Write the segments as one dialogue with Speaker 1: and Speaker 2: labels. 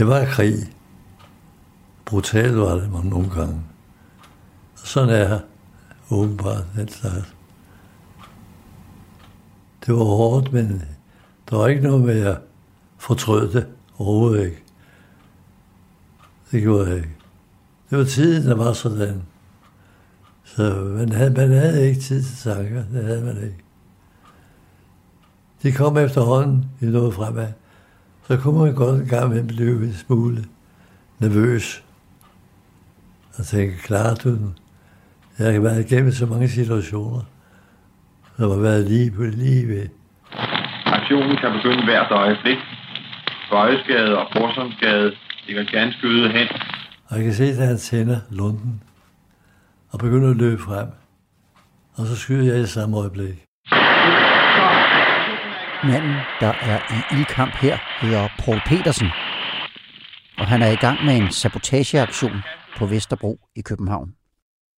Speaker 1: Det var krig. Brutalt var det nogle gange. Og sådan er åbenbart den slags. Det var hårdt, men der var ikke noget med, at jeg fortrød det overhovedet ikke. Det gjorde jeg ikke. Det var tiden, der var sådan. Så man havde, man havde ikke tid til tanker. Det havde man ikke. De kom efterhånden i noget fremad. Så kunne man godt en gang med blive en smule nervøs. Og tænke, klarer du den? Jeg har været igennem så mange situationer. Der har været lige på lige ved.
Speaker 2: Aktionen kan begynde hvert øjeblik. Bøjesgade og Borsomsgade ligger ganske øde hen.
Speaker 1: Og jeg kan se, at han tænder lunden og begynder at løbe frem. Og så skyder jeg i samme øjeblik.
Speaker 3: Manden, der er i ildkamp her, hedder Paul Petersen. Og han er i gang med en sabotageaktion på Vesterbro i København.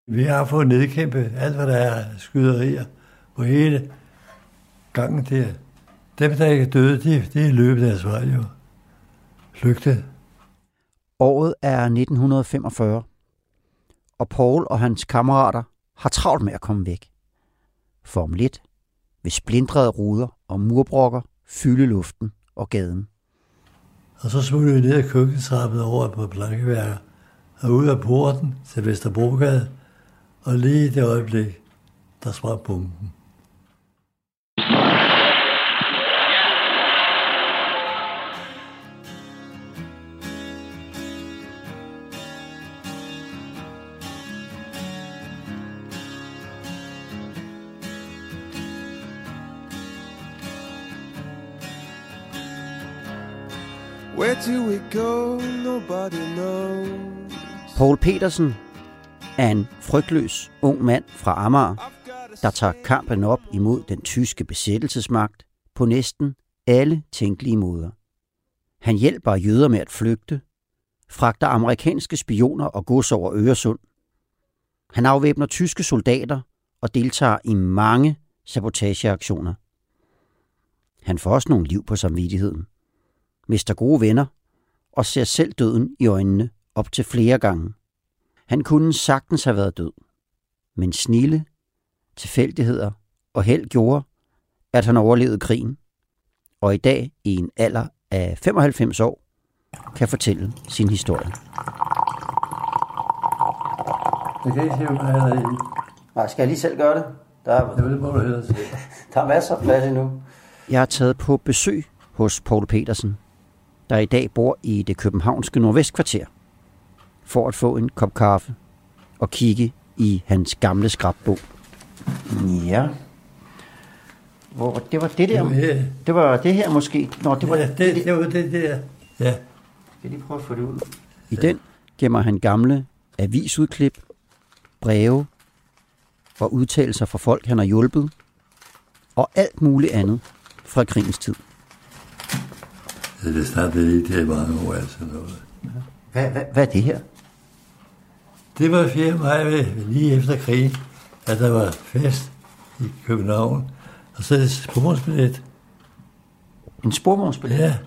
Speaker 1: Vi har fået nedkæmpet alt, hvad der er skyderier på hele gangen der. Dem, der ikke er døde, de, de er løbet deres vej jo. Flygtet.
Speaker 3: Året er 1945, og Paul og hans kammerater har travlt med at komme væk. For om lidt vil splindrede ruder og murbrokker fylde luften og gaden.
Speaker 1: Og så smuttede vi ned ad køkkentrappen over på plankeværker og ud af porten til Vesterbrogade, og lige i det øjeblik, der sprang bomben.
Speaker 3: Where do we go? Nobody knows. Paul Petersen er en frygtløs ung mand fra Amager, der tager kampen op imod den tyske besættelsesmagt på næsten alle tænkelige måder. Han hjælper jøder med at flygte, fragter amerikanske spioner og gods over Øresund. Han afvæbner tyske soldater og deltager i mange sabotageaktioner. Han får også nogle liv på samvittigheden mister gode venner og ser selv døden i øjnene op til flere gange. Han kunne sagtens have været død, men snille, tilfældigheder og held gjorde, at han overlevede krigen, og i dag i en alder af 95 år kan fortælle sin historie.
Speaker 1: Det kan ikke se, hvad jeg er i.
Speaker 3: Nej, skal jeg lige selv gøre det? Der er,
Speaker 1: det må du høre
Speaker 3: der er masser af plads endnu. Jeg har taget på besøg hos Paul Petersen, der i dag bor i det københavnske nordvestkvarter, for at få en kop kaffe og kigge i hans gamle skrabbog. Ja. Hvor, det var det der. Det, det var det her måske.
Speaker 1: Nå, det var ja, det, det, det var det der. Ja. Jeg
Speaker 3: lige prøve at få det ud. I den gemmer han gamle avisudklip, breve og udtalelser fra folk, han har hjulpet, og alt muligt andet fra krigens tid.
Speaker 1: Så det startede lige til mange år, altså noget.
Speaker 3: Hvad, hvad, hvad er det her?
Speaker 1: Det var 4. maj, lige efter krigen, at der var fest i København. Og så et sporvognsbillet.
Speaker 3: En sporvognsbillet?
Speaker 1: Ja,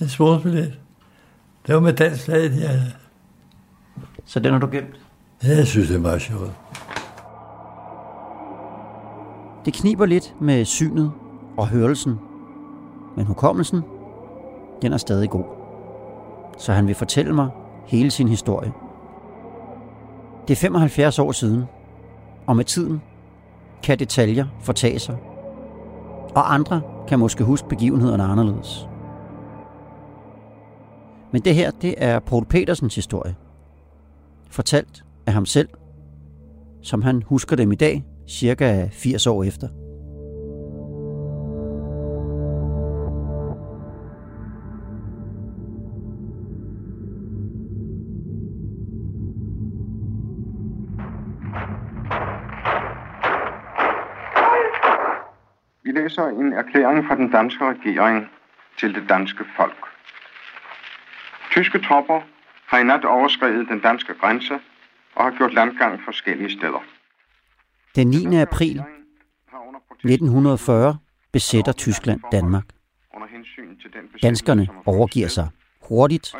Speaker 1: en sporvognsbillet. Det var med dansk flag, ja.
Speaker 3: Så den har du gemt?
Speaker 1: Ja, jeg synes, det er meget sjovt.
Speaker 3: Det kniber lidt med synet og hørelsen, men hukommelsen den er stadig god. Så han vil fortælle mig hele sin historie. Det er 75 år siden, og med tiden kan detaljer fortage sig, og andre kan måske huske begivenhederne anderledes. Men det her, det er Paul Petersens historie. Fortalt af ham selv, som han husker dem i dag, cirka 80 år efter.
Speaker 4: Læser en erklæring fra den danske regering til det danske folk. Tyske tropper har i nat overskrevet den danske grænse og har gjort landgang forskellige steder.
Speaker 3: Den 9. april 1940 besætter Tyskland Danmark. Danskerne overgiver sig hurtigt,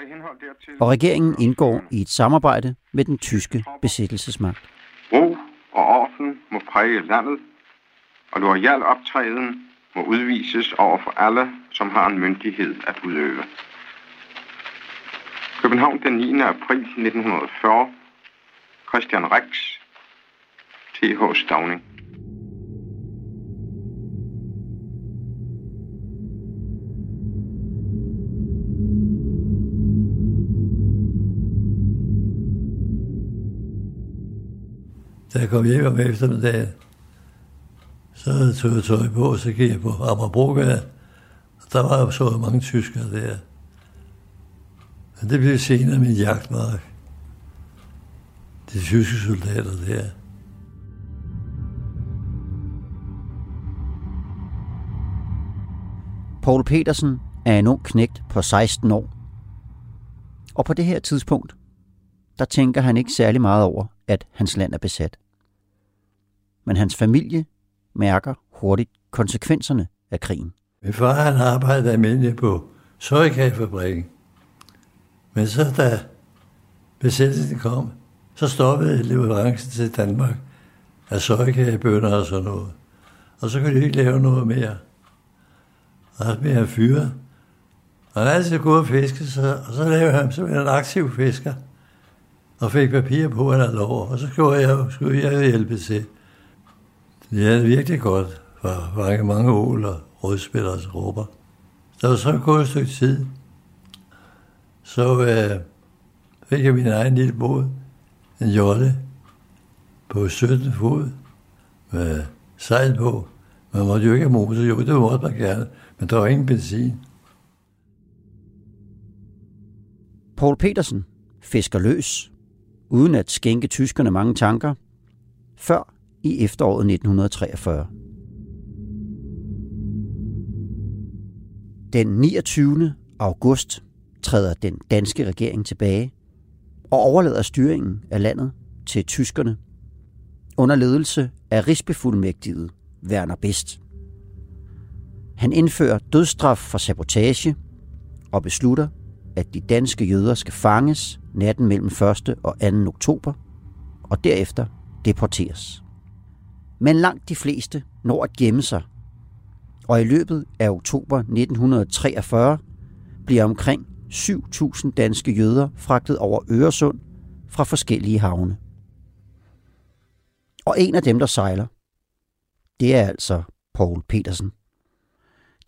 Speaker 3: og regeringen indgår i et samarbejde med den tyske besættelsesmagt.
Speaker 4: Ro og orden må præge landet, og lojal optræden må udvises over for alle, som har en myndighed at udøve. København den 9. april 1940. Christian Rex. T.H. Stavning.
Speaker 1: Da jeg kom hjem om eftermiddagen, så tog jeg tøj på, og så gik jeg på Amagerbrogade, og der var jo så mange tyskere der. Men det blev senere min jagtmark. De tyske soldater der.
Speaker 3: Paul Petersen er en ung knægt på 16 år. Og på det her tidspunkt, der tænker han ikke særlig meget over, at hans land er besat. Men hans familie mærker hurtigt konsekvenserne af krigen.
Speaker 1: Min far han arbejdede almindeligt på søjkagefabrikken. Men så da besættelsen kom, så stoppede leverancen til Danmark af søjkagebønder og sådan noget. Og så kunne de ikke lave noget mere. Og så blev han fyret. Og han altid gået og fiske, så, og så lavede han som en aktiv fisker. Og fik papir på, at han havde lov. Og så skulle jeg, skulle jeg hjælpe til. Ja, Det er virkelig godt Der var ikke mange ål og rødspillere rødspillers råber. Der var så gået et stykke tid, så øh, fik jeg min egen lille båd, en jolle på 17 fod med sejl på. Man måtte jo ikke have motor, jo, det måtte man gerne, men der var ingen benzin.
Speaker 3: Paul Petersen fisker løs, uden at skænke tyskerne mange tanker, før i efteråret 1943. Den 29. august træder den danske regering tilbage og overlader styringen af landet til tyskerne under ledelse af rigsbefuldmægtiget Werner Best. Han indfører dødsstraf for sabotage og beslutter, at de danske jøder skal fanges natten mellem 1. og 2. oktober og derefter deporteres. Men langt de fleste når at gemme sig, og i løbet af oktober 1943 bliver omkring 7.000 danske jøder fragtet over Øresund fra forskellige havne. Og en af dem, der sejler, det er altså Paul Petersen.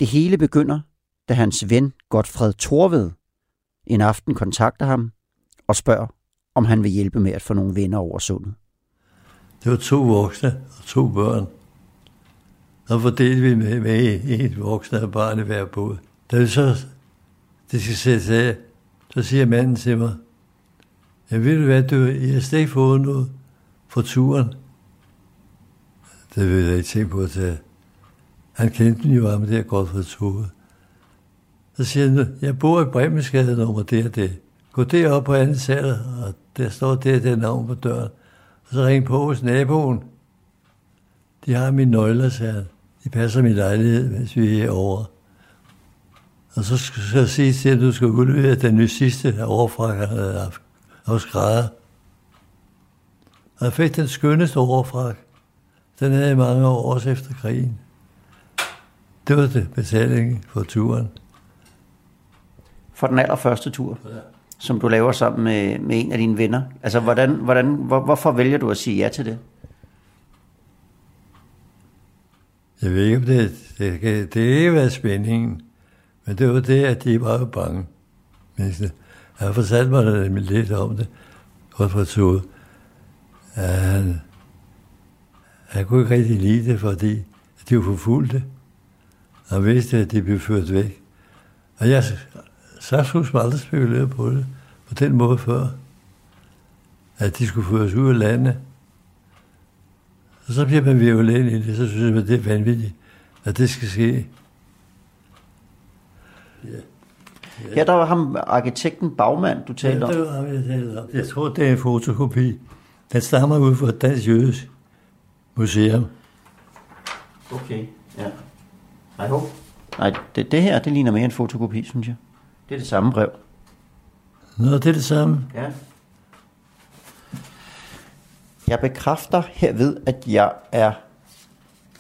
Speaker 3: Det hele begynder, da hans ven Godfred Torved en aften kontakter ham og spørger, om han vil hjælpe med at få nogle venner over sundet.
Speaker 1: Det var to voksne og to børn. Så fordelte vi med, med en voksen og barn i hver båd. Da vi så det skal sættes af, så siger manden til mig, jeg ved du hvad, du, jeg har slet ikke fået noget for turen. Det vil jeg ikke tænke på at tage. Han kendte den jo, ham der godt for turen. Så siger han, jeg bor i Bremensgade nummer det og det. Gå derop på anden sal, og der står det og det navn på døren. Og så ring på hos naboen. De har mine nøgler, sagde han. De passer min lejlighed, mens vi er over. Og så skal jeg sige til, at du skal udlevere den nye sidste havde haft. Og skrædder. Og jeg fik den skønneste overfrak. Den havde jeg mange år, også efter krigen. Det var det betalingen for turen.
Speaker 3: For den allerførste tur, ja som du laver sammen med, med en af dine venner. Altså, hvordan, hvordan, hvor, hvorfor vælger du at sige ja til det?
Speaker 1: Jeg ved ikke, om det, det, det, det ikke været spændingen. Men det var det, at de var jo bange. Mennesker. Han fortalte mig nemlig lidt om det, godt fra at Han, han kunne ikke rigtig lide det, fordi de var forfulgte. og vidste, at de blev ført væk. Og jeg så skulle man aldrig spekulere på det på den måde før, at de skulle føres ud af landet. Og så bliver man violent i det, så synes man, det er vanvittigt, at det skal ske.
Speaker 3: Ja. Ja, der var ham, arkitekten Bagmand, du talte om.
Speaker 1: Ja, det var ham, jeg talte om. Jeg tror, det er en fotokopi. Den stammer ud fra Dansk Jødisk Museum.
Speaker 3: Okay, ja. Nej, Nej, det, det her, det ligner mere en fotokopi, synes jeg. Det er det samme brev.
Speaker 1: Nå, det er det samme.
Speaker 3: Ja. Jeg bekræfter herved, at jeg er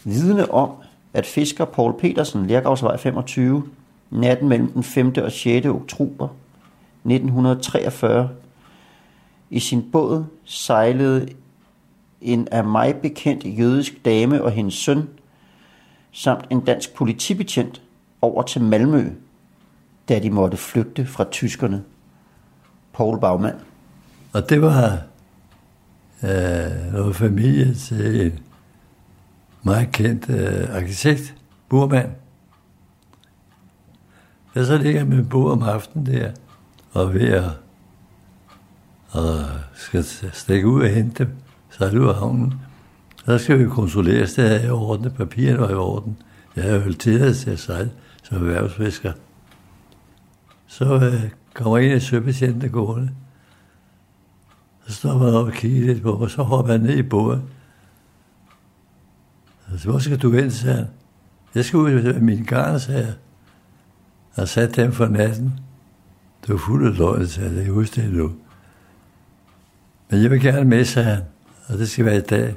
Speaker 3: vidne om, at fisker Paul Petersen, Lærgavsvej 25, natten mellem den 5. og 6. oktober 1943, i sin båd sejlede en af mig bekendt jødisk dame og hendes søn, samt en dansk politibetjent over til Malmø, da de måtte flygte fra tyskerne. Paul Bagmand.
Speaker 1: Og det var øh, noget familie til en meget kendt øh, arkitekt, Burmand. Jeg så ligger med bord om aftenen der, og ved at og skal stikke ud og hente dem, sejle ud af havnen. Så skal vi kontrollere, at det er i orden, papirerne var i orden. Jeg har jo tilladelse til at sejle som erhvervsfisker. Så øh, kommer en af søbetjentene gående. Så står man op og kigger lidt på, og så hopper han ned i båden. Så hvor skal du hen, sagde han. Jeg skal ud med min garn, sagde jeg. Og satte dem for natten. Det var fuld af løgn, sagde jeg. Jeg husker det nu. Men jeg vil gerne med, sagde han. Og det skal være i dag.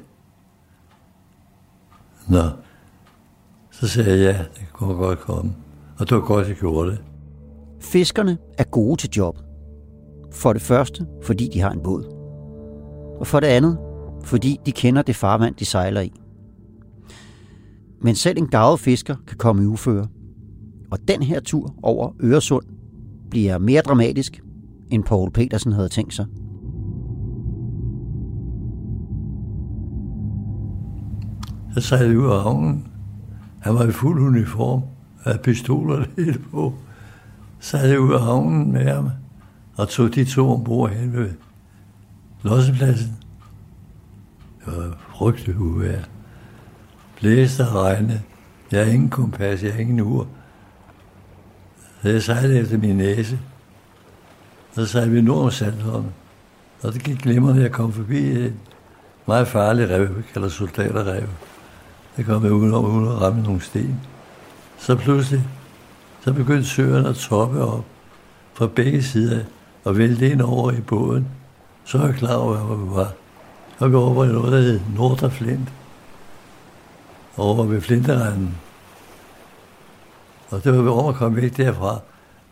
Speaker 1: Nå. Så sagde jeg, ja, det kunne godt komme. Og det var godt, jeg gjorde det.
Speaker 3: Fiskerne er gode til jobbet. For det første, fordi de har en båd. Og for det andet, fordi de kender det farvand, de sejler i. Men selv en gavet fisker kan komme i uføre. Og den her tur over Øresund bliver mere dramatisk, end Paul Petersen havde tænkt sig.
Speaker 1: Så sejlede ud af havnen. Han var i fuld uniform, havde pistoler hele på. Så jeg ud af havnen med ham, og tog de to ombord hen ved lossepladsen. Det var frygteligt uvær. Blæste og regnede. Jeg har ingen kompas, jeg har ingen ur. Så jeg sejlede efter min næse. Så sejlede vi nord om Sandholm. Og det gik glimrende, jeg kom forbi en meget farlig rev, vi kalder soldaterrev. Jeg kom med uden, uden at ramme nogle sten. Så pludselig, så begyndte søerne at toppe op fra begge sider og vælte ind over i båden. Så var jeg klar over, hvor vi var. Og vi over i noget, der hed Nordre Flint. Over ved Flinteranden. Og det var vi over at komme væk derfra.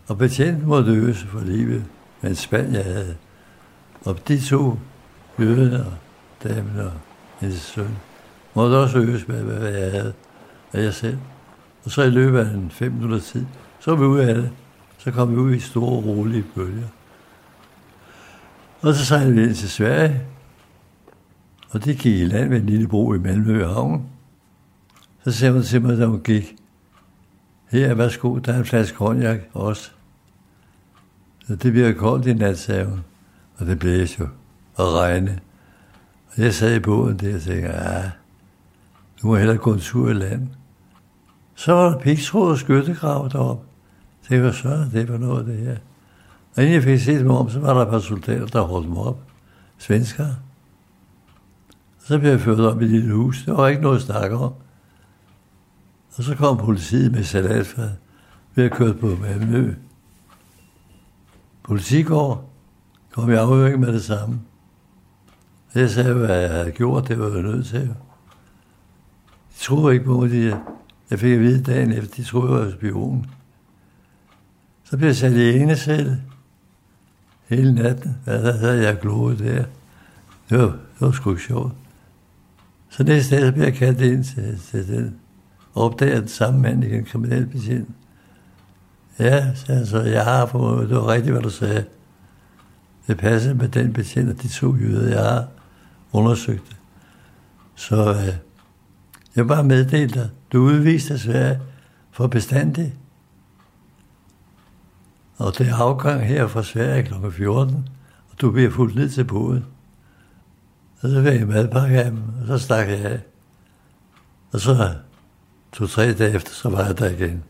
Speaker 1: Og betjenten måtte løse for livet med en spand, jeg havde. Og de to, jøden og damen og hendes søn, måtte også øges med, hvad jeg havde af jeg selv. Og så i løbet af en fem minutter tid, så var vi ude af det. Så kom vi ud i store, rolige bølger. Og så sejlede vi ind til Sverige. Og det gik i land ved en lille bro i Malmø Havn. Så sagde man til mig, da hun gik, her, værsgo, der er en flaske konjak også. Så det bliver koldt i nat, sagde hun. Og det blæste jo. Og regne. Og jeg sad i båden der og tænkte, ja, nu må jeg hellere gå en tur i land. Så var der pigtråd og skyttegrav deroppe. Det var så, det var noget af det her. Og inden jeg fik set mig om, så var der et par soldater, der holdt mig op. Svenskere. Så blev jeg ført op i et lille hus. Der var ikke noget at snakke om. Og så kom politiet med salatfad. Vi havde kørt på Malmø. Politigård kom jeg afhøring med det samme. Jeg sagde, hvad jeg havde gjort, det var jeg nødt til. De troede ikke på mig. Jeg fik at vide dagen efter, de troede, jeg var spion. Så blev jeg sat i ene selv hele natten. Hvad havde jeg gloet der? Det var, det var sgu sjovt. Så næste dag, så blev jeg kaldt ind til, til den. Og opdagede den samme mand igen, kriminalbetjent. Ja, sagde han så, jeg har på, det var rigtigt, hvad du sagde. Det passer med den betjent og de to jøder, jeg har undersøgt det. Så øh, jeg bare meddelt dig, du udviste af Sverige for bestandig. Og det er afgang her fra Sverige kl. 14, og du bliver fuldt ned til båden. Og så fik jeg madpakke af dem, og så stak jeg af. Og så to-tre dage efter, så var jeg der igen.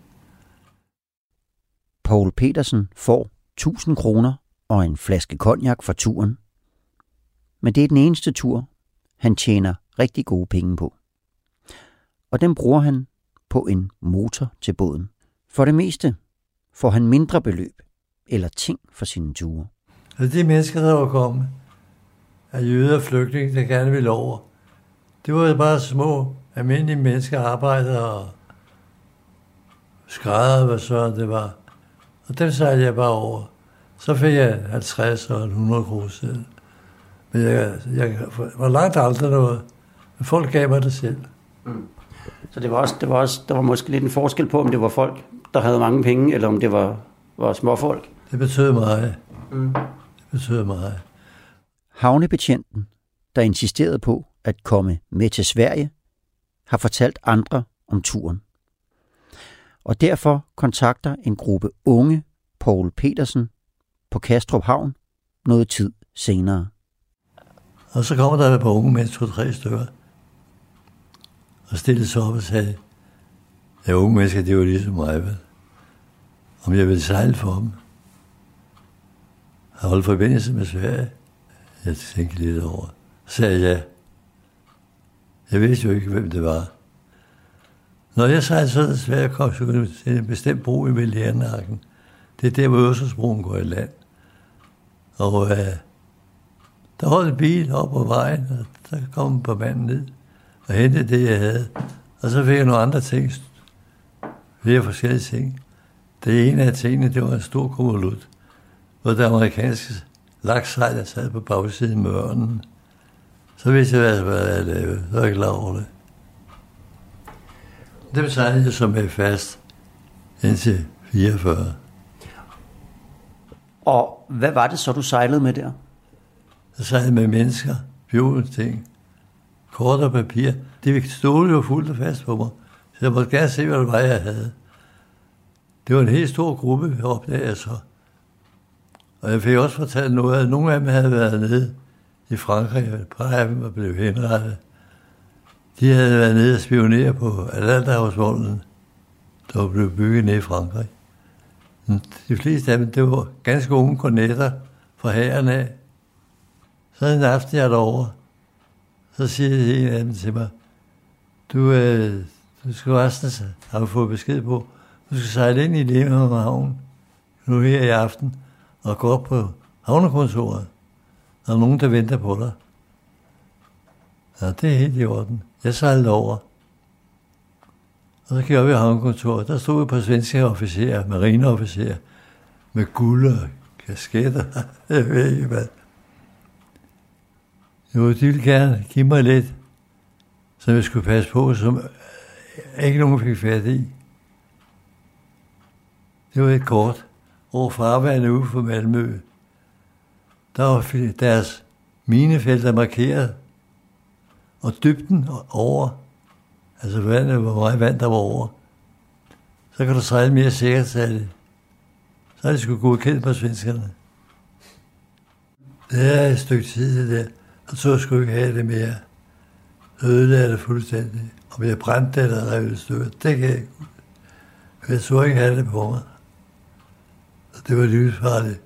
Speaker 3: Paul Petersen får 1000 kroner og en flaske konjak for turen. Men det er den eneste tur, han tjener rigtig gode penge på. Og den bruger han på en motor til båden. For det meste får han mindre beløb eller ting for sine ture.
Speaker 1: Så de mennesker, der var kommet, af jøder og flygtninge, der gerne ville over, det var bare små, almindelige mennesker, arbejdere og skrædder, hvad så det var. Og dem sejlede jeg bare over. Så fik jeg 50 og 100 kroner selv. Men jeg, jeg var langt aldrig noget. Men folk gav mig det selv. Mm.
Speaker 3: Så det var, også, det var også, der var måske lidt en forskel på, om det var folk, der havde mange penge, eller om det var, var småfolk.
Speaker 1: Det betød meget. Mm. Det betød meget.
Speaker 3: Havnebetjenten, der insisterede på at komme med til Sverige, har fortalt andre om turen. Og derfor kontakter en gruppe unge Paul Petersen på Kastrup Havn noget tid senere.
Speaker 1: Og så kommer der et par unge mænd, to-tre stykker, og stillede sig op og sagde, at unge mennesker, det var ligesom mig, vel? Om jeg ville sejle for dem. Og holde forbindelse med Sverige. Jeg tænkte lidt over. Så sagde jeg. Jeg vidste jo ikke, hvem det var. Når jeg sejlede så til Sverige, kom jeg til en bestemt bro i Miljernarken. Det er der, hvor Øresundsbroen går i land. Og øh, der holdt en bil op på vejen, og der kom på manden ned og hentede det, jeg havde. Og så fik jeg nogle andre ting, flere forskellige ting. Det ene af tingene, det var en stor kummelut, hvor der amerikanske laksejler sad på bagsiden med ørnen. Så vidste jeg, hvad jeg lavede. Så var jeg klar over det. Dem sejlede jeg som er fast indtil 44.
Speaker 3: Og hvad var det så, du sejlede med der?
Speaker 1: Jeg sejlede med mennesker, ting, kort og papir. De stod jo fuldt og fast på mig. Så jeg måtte gerne se, hvad det var, jeg havde. Det var en helt stor gruppe, vi opdagede så. Og jeg fik også fortalt noget, at nogle af dem havde været nede i Frankrig, og et par af dem var blevet henrettet. De havde været nede og spionere på Atlanterhavsvolden, der var blevet bygget nede i Frankrig. De fleste af dem, det var ganske unge kornetter fra herren af. Så en aften, jeg derovre, så siger en af dem til mig, du, øh, du skal resten have fået besked på, du skal sejle ind i Lemmer Havn, nu her i aften, og gå op på havnekontoret. Der er nogen, der venter på dig. Ja, det er helt i orden. Jeg sejlede over. Og så gik jeg op i havnekontoret. Der stod et par svenske officerer, marineofficerer, med guld og kasketter. jeg ved ikke hvad. Jo, de ville gerne give mig lidt, som jeg skulle passe på, som ikke nogen fik fat i. Det var et kort over farvandet ude for Malmø. Der var deres minefelter markeret, og dybden over, altså vandet, hvor meget vand der var over, så kan du sejle mere sikkert, sagde det. Så er det sgu godkendt på svenskerne. Det er et stykke tid, det der. Og så skulle jeg ikke have det mere. Så ødelagde det fuldstændig. Om jeg brændte det eller revet stykker, det kan jeg ikke. Men jeg så ikke have det på mig. Og det var livsfarligt.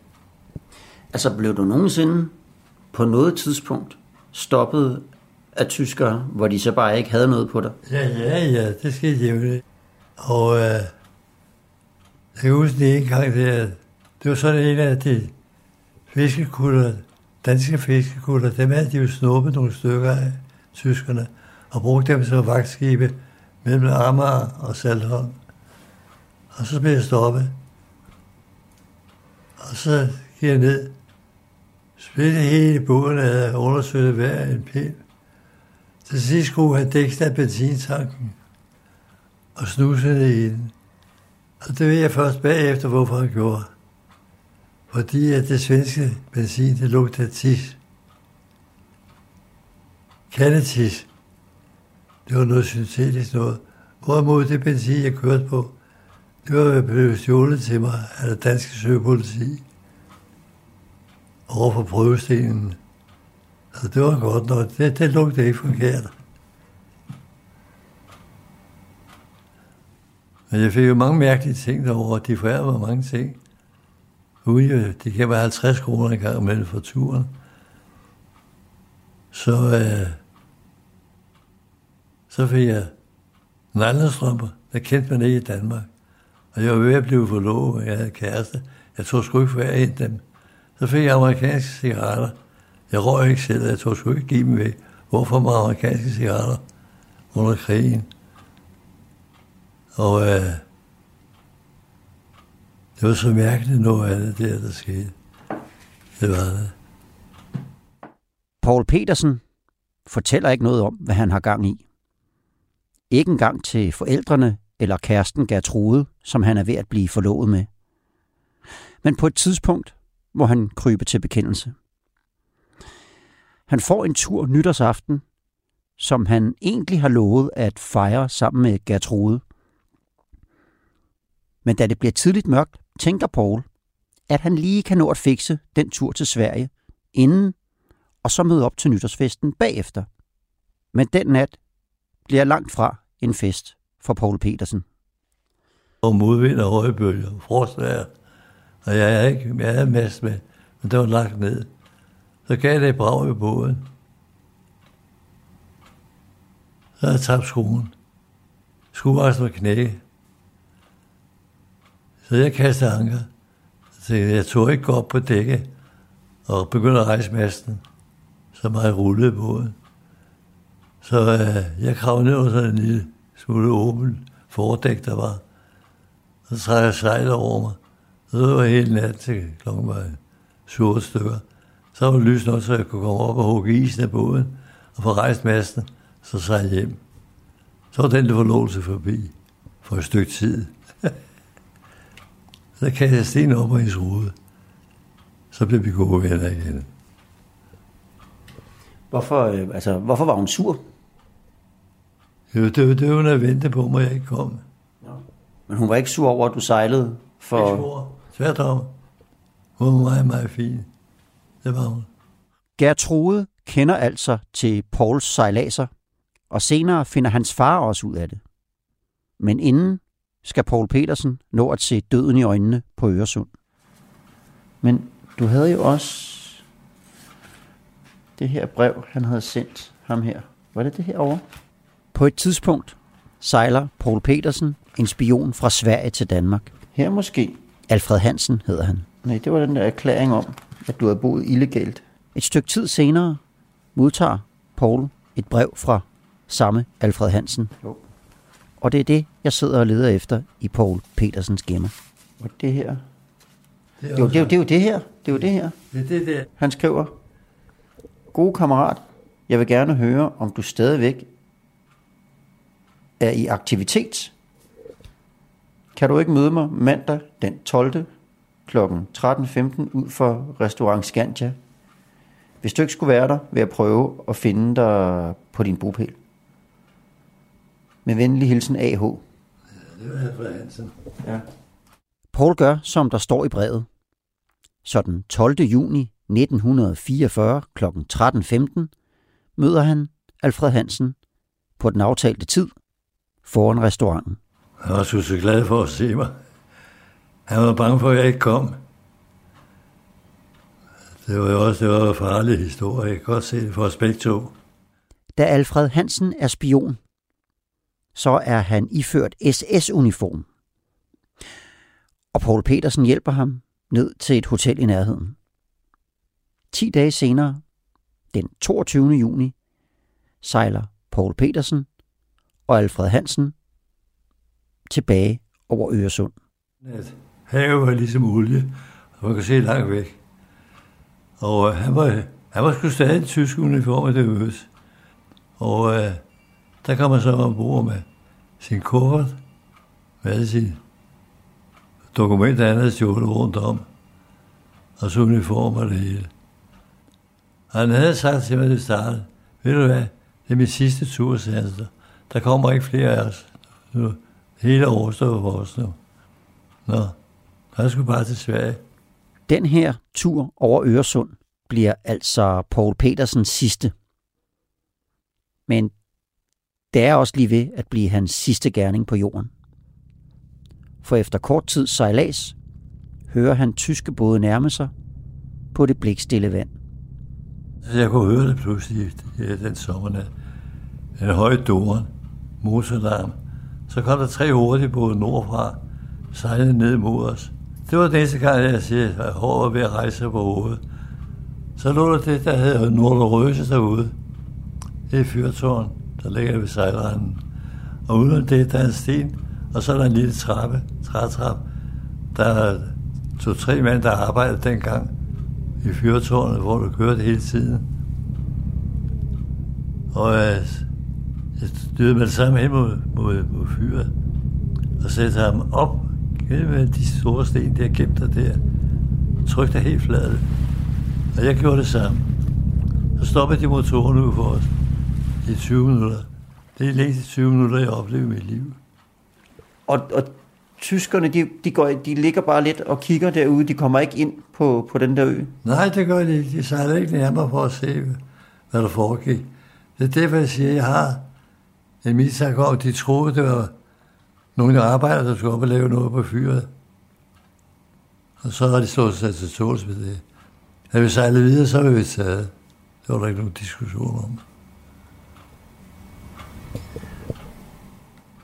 Speaker 3: Altså blev du nogensinde på noget tidspunkt stoppet af tyskere, hvor de så bare ikke havde noget på dig?
Speaker 1: Ja, ja, ja, det skete jævnligt. Og øh, jeg kan huske det en gang, det, det var sådan en af de fiskekutter, danske fiskekutter, dem havde de jo snuppet nogle stykker af tyskerne, og brugt dem som vagtskibe mellem Amager og Saltholm. Og så blev jeg stoppet. Og så gik jeg ned, spillede hele båden af undersøgte hver en pind. Til sidst skulle han dækket af benzintanken og snusede i den. Og det ved jeg først bagefter, hvorfor han gjorde. Fordi at det svenske benzin, det lugter tis. Kandetis. Det var noget syntetisk noget. Hvorimod det benzin, jeg kørte på, det var blevet stjålet til mig af det danske søpoliti over for prøvestenen. Så det var godt nok. Det, det lugtede ikke forkert. Men jeg fik jo mange mærkelige ting derovre. og De forærede mig mange ting. Uden det kan være 50 kroner en gang imellem for turen. Så, øh, så fik jeg nallestrømper. Der kendte man ikke i Danmark. Og jeg var ved at blive forlovet, jeg havde kæreste. Jeg tog sgu ikke hver en af dem. Så fik jeg amerikanske cigaretter. Jeg røg ikke selv, jeg tog sgu ikke give dem væk. Hvorfor med amerikanske cigaretter under krigen? Og øh, det var så mærkeligt noget af det der, der skete. Det var det.
Speaker 3: Paul Petersen fortæller ikke noget om, hvad han har gang i. Ikke engang til forældrene eller kæresten Gertrude, som han er ved at blive forlovet med. Men på et tidspunkt må han krybe til bekendelse. Han får en tur nytårsaften, som han egentlig har lovet at fejre sammen med Gertrude. Men da det bliver tidligt mørkt, tænker Paul, at han lige kan nå at fikse den tur til Sverige inden, og så møde op til nytårsfesten bagefter. Men den nat bliver langt fra en fest for Paul Petersen.
Speaker 1: Og modvind og højbølger, frostvær. Og jeg er ikke, jeg er mest med, men det var lagt ned. Så gav det et brag i båden. Så havde jeg tabt skruen. Skruen var knækket. Så jeg kastede anker. Så jeg tog ikke gå op på dækket og begyndte at rejse masten, så meget rullede båden. Så øh, jeg kravede ned under sådan en lille smule åben fordæk, der var. Så trækker jeg sejlet over mig. Så det var helt nat til klokken var 7 stykker. Så var det lys nok, så jeg kunne komme op og hugge isen af båden og få rejst masten, så sejle hjem. Så var den der forlovelse forbi for et stykke tid så kastede jeg sten op på hendes rude. Så blev vi gode venner igen.
Speaker 3: Hvorfor, øh, altså, hvorfor var hun sur?
Speaker 1: Jo, det, var, det var, når jeg ventede på mig, jeg ikke kom.
Speaker 3: Men hun var ikke sur over, at du sejlede for...
Speaker 1: Ikke sur. Tværtom. Hun var meget, meget fin. Det var hun.
Speaker 3: Gertrude kender altså til Pauls sejlaser, og senere finder hans far også ud af det. Men inden skal Paul Petersen nå at se døden i øjnene på Øresund. Men du havde jo også det her brev, han havde sendt ham her. Var det det her over? På et tidspunkt sejler Paul Petersen, en spion fra Sverige til Danmark. Her måske. Alfred Hansen hedder han. Nej, det var den der erklæring om, at du havde boet illegalt. Et stykke tid senere modtager Paul et brev fra samme Alfred Hansen. Jo. Og det er det, jeg sidder og leder efter i Paul Petersens gemmer. Og det her? Det er, jo, det, er jo, det er jo det her. Det er jo det her.
Speaker 1: Det det der.
Speaker 3: Han skriver, Gode kammerat, jeg vil gerne høre, om du stadigvæk er i aktivitet. Kan du ikke møde mig mandag den 12. kl. 13.15 ud for restaurant Scandia? Hvis du ikke skulle være der, vil jeg prøve at finde dig på din bopæl. Med venlig hilsen AH.
Speaker 1: Det var Alfred Hansen.
Speaker 3: Ja. Paul gør, som der står i brevet. Så den 12. juni 1944 kl. 13.15 møder han Alfred Hansen på den aftalte tid foran restauranten.
Speaker 1: Han var så glad for at se mig. Han var bange for, at jeg ikke kom. Det var jo også det var en farlig historie. Jeg kan godt se det for to.
Speaker 3: Da Alfred Hansen er spion, så er han iført SS-uniform. Og Paul Petersen hjælper ham ned til et hotel i nærheden. 10 dage senere, den 22. juni, sejler Paul Petersen og Alfred Hansen tilbage over Øresund.
Speaker 1: Havet var ligesom olie, og man kan se langt væk. Og øh, han var, han var sgu stadig en tysk uniform, det øves. Og øh, der kom han så ombord med sin kuffert, med alle sine dokumenter, han havde stjålet rundt om, og så uniform og det hele. Og han havde sagt til mig, det startede, ved du hvad, det er min sidste tur, sagde han. Der kommer ikke flere af os. Nu, hele overstået for os nu. Nå, der skulle bare til Sverige.
Speaker 3: Den her tur over Øresund bliver altså Paul Petersens sidste. Men det er også lige ved at blive hans sidste gerning på jorden. For efter kort tid sejlads, hører han tyske både nærme sig på det blikstille vand.
Speaker 1: Jeg kunne høre det pludselig den sommernat. En høj doren, motorlarm. Så kom der tre hurtige både nordfra, sejlede ned mod os det var den eneste gang, jeg siger, at håret var ved at rejse på hovedet. Så lå der det, der hedder Nordrøse derude. Det er fyrtårn, der ligger ved sejlranden. Og uden det, der er en sten, og så er der en lille trappe, trætrap. Der er to-tre mænd, der arbejdede dengang i fyrtårnet, hvor du kørte hele tiden. Og øh, jeg styrede med det samme hen mod, mod, mod fyret, og satte ham op med øh, de store sten, der gemte der. Tryk dig helt flad. Og jeg gjorde det samme. Så stoppede de motoren ud for os i 20 minutter. Det er længst 20 minutter, jeg oplevede i mit liv.
Speaker 3: Og, og tyskerne, de, de, går, de ligger bare lidt og kigger derude. De kommer ikke ind på, på den der ø.
Speaker 1: Nej, det gør de ikke. De sejler ikke nærmere for at se, hvad der foregik. Det er derfor, jeg siger, at jeg har en mistanke om, de troede, det var nogle arbejdere, der skulle op og lave noget på fyret. Og så har de slået sig til tåls med det. Havde vi sejlet videre, så ville vi taget. Det var der ikke nogen diskussion om.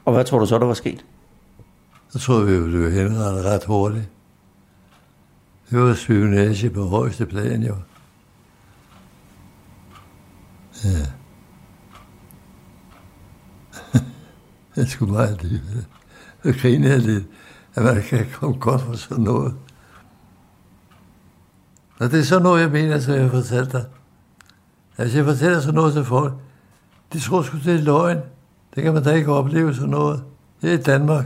Speaker 3: Og hvad tror du så, der var sket?
Speaker 1: Så tror vi, at det var henrettet ret hurtigt. Det var spionage på højeste plan, jo. Ja. jeg skulle meget det. Så griner jeg lidt, at man kan komme godt for sådan noget. Og det er sådan noget, jeg mener, som jeg fortalte dig. Altså, jeg fortæller sådan noget til folk. De tror sgu, det er løgn. Det kan man da ikke opleve sådan noget. Det er i Danmark.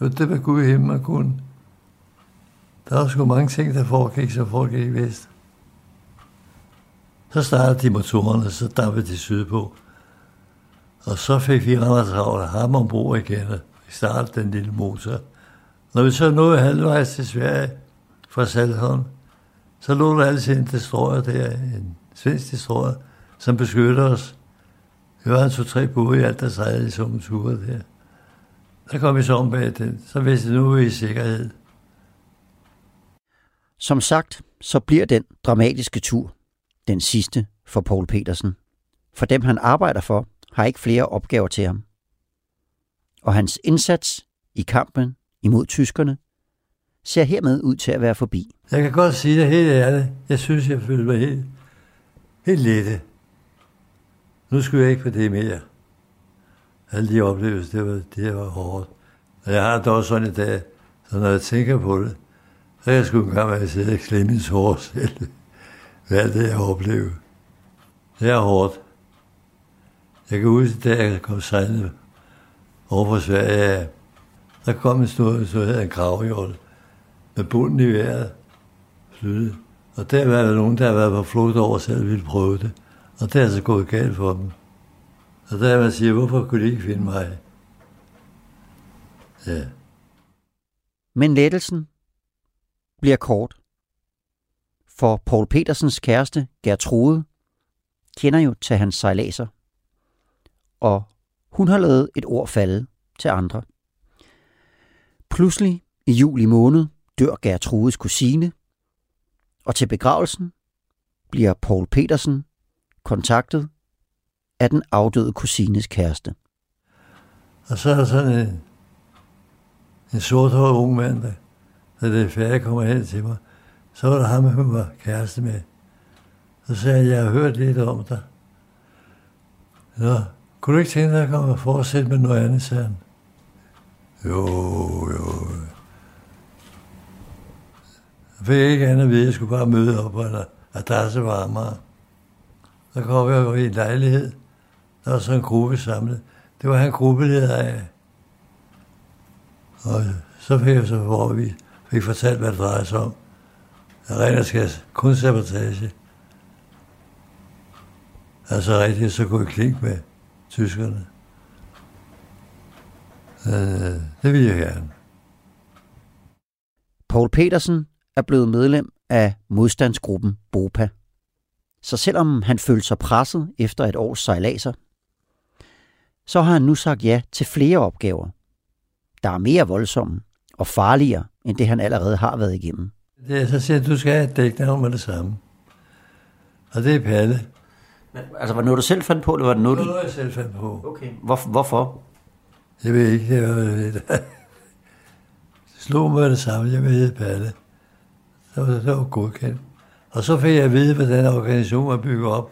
Speaker 1: Jo, det var Gud i himlen kun. Der er sgu mange ting, der foregik, som foregik i vest. Så startede de motorerne, så dampede de sydpå. Og så fik vi Randers Havn og ham ombord igen, og vi startede den lille motor. Når vi så nåede halvvejs til Sverige fra Saltholm, så lå der altid en destroyer der, en svensk destroyer, som beskytter os. Var en to-tre både i alt, der sejlede i sådan ture der. Der kom vi så om bag den, så vidste vi, nu vi i sikkerhed.
Speaker 3: Som sagt, så bliver den dramatiske tur den sidste for Paul Petersen. For dem, han arbejder for, har ikke flere opgaver til ham. Og hans indsats i kampen imod tyskerne ser hermed ud til at være forbi.
Speaker 1: Jeg kan godt sige det helt ærligt. Jeg synes, jeg føler mig helt, helt lette. Nu skulle jeg ikke på det mere. Alle de oplevelser, det var, det var hårdt. Og jeg har det sådan i dag, så når jeg tænker på det, så jeg skulle engang være sidde og klemme ens hår selv. Hvad det, jeg oplevede. Det er hårdt. Jeg kan huske, da jeg kom sejlende over for Sverige, der kom en stor, så hedder en gravhjort, med bunden i vejret, flyttet. Og der var der nogen, der havde været på flugt over selv ville prøve det. Og det er altså gået galt for dem. Og der man siger, hvorfor kunne de ikke finde mig? Ja.
Speaker 3: Men lettelsen bliver kort. For Paul Petersens kæreste, Gertrude, kender jo til hans sejlaser. Og hun har lavet et ord falde til andre. Pludselig i juli måned dør Gertrudes kusine, og til begravelsen bliver Paul Petersen kontaktet af den afdøde kusines kæreste.
Speaker 1: Og så er der sådan en, en sorthåret ung mand, der, da det færre kommer hen til mig. Så var der ham, hun var kæreste med. Så sagde jeg, jeg har hørt lidt om dig. Nå, kunne du ikke tænke dig at komme og fortsætte med noget andet, sagde han. Jo, jo. Jeg fik ikke andet at vide, jeg skulle bare møde op på en adresse var Amager. Så kom jeg i en lejlighed. Der var så en gruppe samlet. Det var han gruppeleder af. Og så fik jeg så, hvor vi fik fortalt, hvad det drejede sig om. Rent kun sabotage. Altså rigtigt, så kunne jeg klink med tyskerne. Øh, det vil jeg gerne.
Speaker 3: Paul Petersen er blevet medlem af modstandsgruppen BOPA. Så selvom han følte sig presset efter et års sejlaser, så har han nu sagt ja til flere opgaver, der er mere voldsomme og farligere, end det han allerede har været igennem.
Speaker 1: Det er så siger, at du skal have et dæknavn med det samme. Og det er Palle.
Speaker 3: Men, altså, var det noget, du selv fandt på, eller var det noget,
Speaker 1: du... Det var noget, jeg selv fandt på.
Speaker 3: Okay. Hvor, hvorfor?
Speaker 1: Jeg ved ikke, det var det. slog mig det samme, jeg ville Palle. Det var, det var godkendt. Og så fik jeg at vide, hvordan organisationen var bygget op.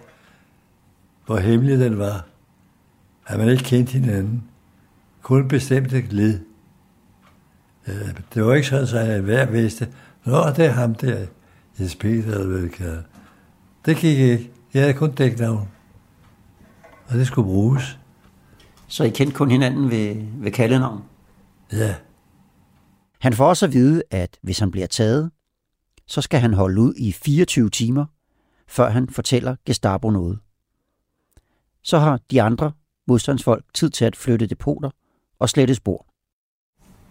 Speaker 1: Hvor hemmelig den var. At man ikke kendte hinanden. Kun bestemte led. Det var ikke sådan, at hver vidste, Nå, det er ham der, Jens Peter, eller hvad det kalder. Det gik ikke. Jeg havde kun dæknavn. Og det skulle bruges.
Speaker 3: Så I kendte kun hinanden ved, ved kaldenavn?
Speaker 1: Ja.
Speaker 3: Han får også at vide, at hvis han bliver taget, så skal han holde ud i 24 timer, før han fortæller Gestapo noget. Så har de andre modstandsfolk tid til at flytte depoter og slette spor.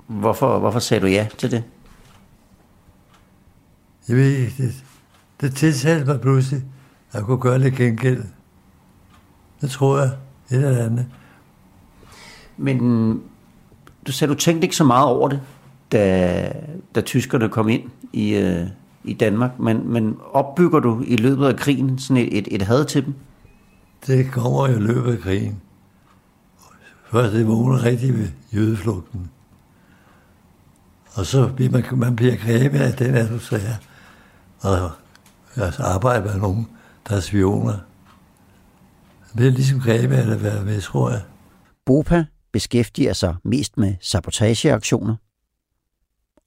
Speaker 3: Hvorfor, hvorfor sagde du ja til det?
Speaker 1: Jeg ved ikke, det, det tiltalte mig pludselig, at jeg kunne gøre det gengæld. Det tror jeg, et eller andet.
Speaker 3: Men du sagde, du tænkte ikke så meget over det, da, da tyskerne kom ind i, øh, i Danmark, men, men opbygger du i løbet af krigen sådan et, et, et had til dem?
Speaker 1: Det kommer i løbet af krigen. Først det vågner rigtig ved jødeflugten. Og så bliver man, man bliver grebet af den atmosfære, og altså arbejde med nogen, der er spioner. Det bliver ligesom grebet af det være med, tror jeg.
Speaker 3: Bopa beskæftiger sig mest med sabotageaktioner,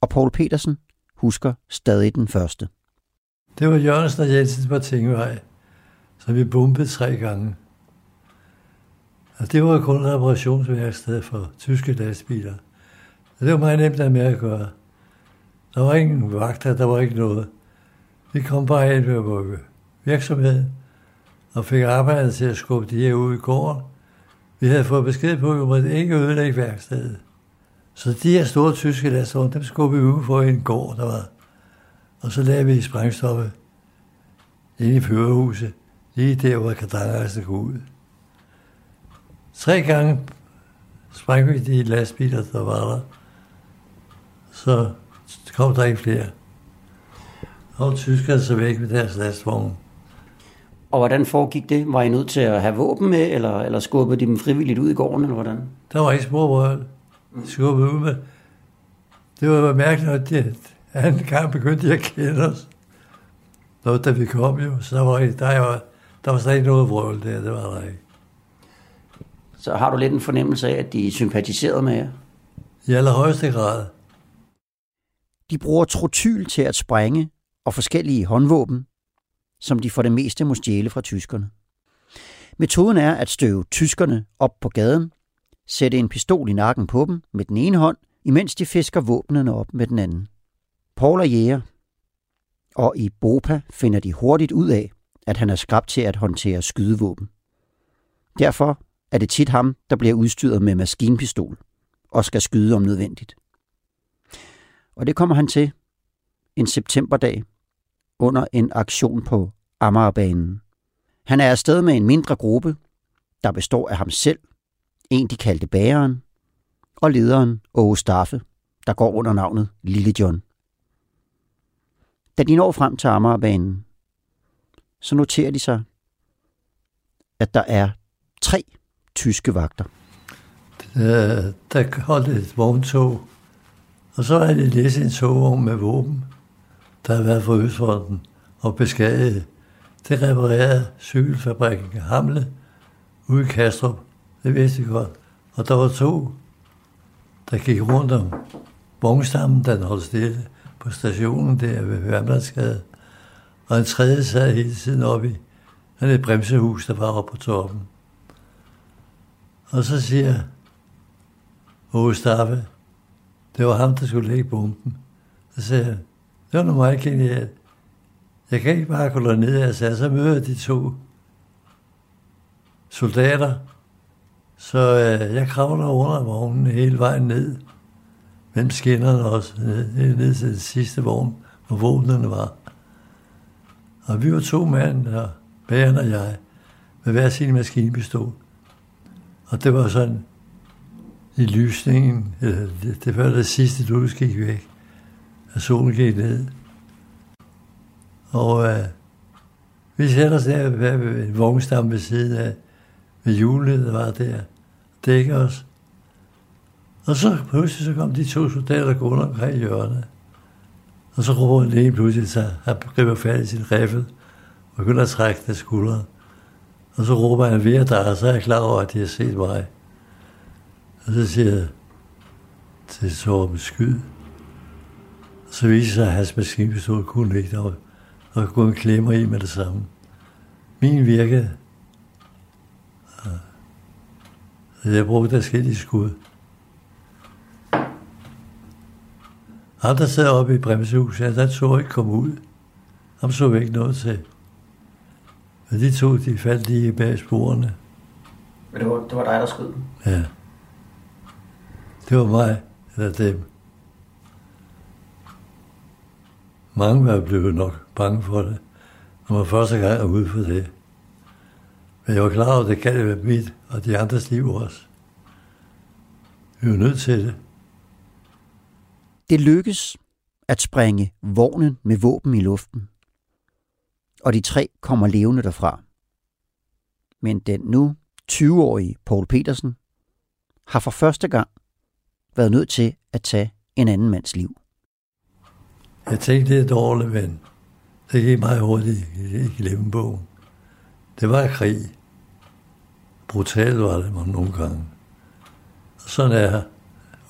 Speaker 3: og Paul Petersen husker stadig den første.
Speaker 1: Det var Jørgensen og Jensen på Tingvej, så vi bombede tre gange. Og det var kun reparationsværksted for tyske lastbiler. Så det var meget nemt at med at gøre. Der var ingen vagter, der var ikke noget. Vi kom bare ind ved vores virksomhed og fik arbejdet til at skubbe de her ud i gården. Vi havde fået besked på, at vi måtte ikke ødelægge værkstedet. Så de her store tyske lastvogne, dem skubbede vi ud for en gård, der var. Og så lavede vi sprængstoffet inde i førerhuset, lige der, hvor kadangerne gå ud. Tre gange sprængte vi de lastbiler, der var der. Så kom der ikke flere. Og tyskerne så væk med deres lastvogn.
Speaker 3: Og hvordan foregik det? Var I nødt til at have våben med, eller, eller skubbede de dem frivilligt ud i gården, eller hvordan?
Speaker 1: Der var ikke små brød. Skubbede ud med. Det var mærkeligt, at de, anden gang begyndte de at kende os. Nå, da vi kom jo, så der var, der var, der var slet ikke noget vrøvl der, det var der ikke.
Speaker 3: Så har du lidt en fornemmelse af, at de sympatiserede med jer?
Speaker 1: I allerhøjeste grad.
Speaker 3: De bruger trotyl til at sprænge og forskellige håndvåben, som de for det meste må stjæle fra tyskerne. Metoden er at støve tyskerne op på gaden, sætte en pistol i nakken på dem med den ene hånd, imens de fisker våbnene op med den anden. Paul er jæger, og i Bopa finder de hurtigt ud af, at han er skrabt til at håndtere skydevåben. Derfor er det tit ham, der bliver udstyret med maskinpistol og skal skyde om nødvendigt. Og det kommer han til en septemberdag under en aktion på Amagerbanen. Han er afsted med en mindre gruppe, der består af ham selv, en de kaldte bæreren, og lederen Åge Staffe, der går under navnet Lille John. Da de når frem til Amagerbanen, så noterer de sig, at der er tre tyske vagter.
Speaker 1: Der, der holdt et vogntog, og så er det læst en togvogn med våben, der har været for Østfronten og beskadiget. Det reparerede cykelfabrikken Hamle ude i Kastrup. Det vidste jeg godt. Og der var to, der gik rundt om vognstammen, den holdt stille på stationen der ved Værmlandsgade. Og en tredje sad hele tiden oppe i sådan et bremsehus, der var oppe på toppen. Og så siger Åge Staffe, det var ham, der skulle lægge bomben. Så sagde jeg, det var nu meget genialt. Jeg kan ikke bare gå ned og sige, så møder de to soldater, så øh, jeg kravler under vognen hele vejen ned, mellem skinnerne også, ned, øh, ned til den sidste vogn, hvor våbnene var. Og vi var to mænd, og Bæren og jeg, med hver sin maskinpistol. Og det var sådan, i lysningen, øh, det, det var det sidste lys gik væk, og solen gik ned. Og øh, vi sætter os der ved en vognstamme ved siden af, med hjulet, der var der, dække os. Og så pludselig så kom de to soldater gående omkring hjørnet. Og så råber den ene pludselig, sig, han griber fat i sin riffel og begynder at trække den skuldre. Og så råber han ved der, og så er jeg klar over, at de har set mig. Og så siger jeg til Torben Skyd. Og så viser sig, at hans maskinpistol kunne ikke, der var, og gå en klemmer i med det samme. Min virkede. Så jeg brugte forskellige skud. Der sad oppe i bremsehuset, der så ikke komme ud. Ham så vi ikke noget til. Men de to, de faldt lige bag sporene.
Speaker 3: Men det var, det var dig, der skød dem?
Speaker 1: Ja. Det var mig, eller dem. Mange var blevet nok bange for det, når man første gang er ude for det. Men jeg var klar over, at det kan være mit og de andres liv også. Vi er nødt til det.
Speaker 3: Det lykkes at springe vognen med våben i luften. Og de tre kommer levende derfra. Men den nu 20-årige Paul Petersen har for første gang været nødt til at tage en anden mands liv.
Speaker 1: Jeg tænkte, det er dårligt, men det gik meget hurtigt i glemmebogen. Det var krig. Brutalt var det man nogle gange. Og sådan er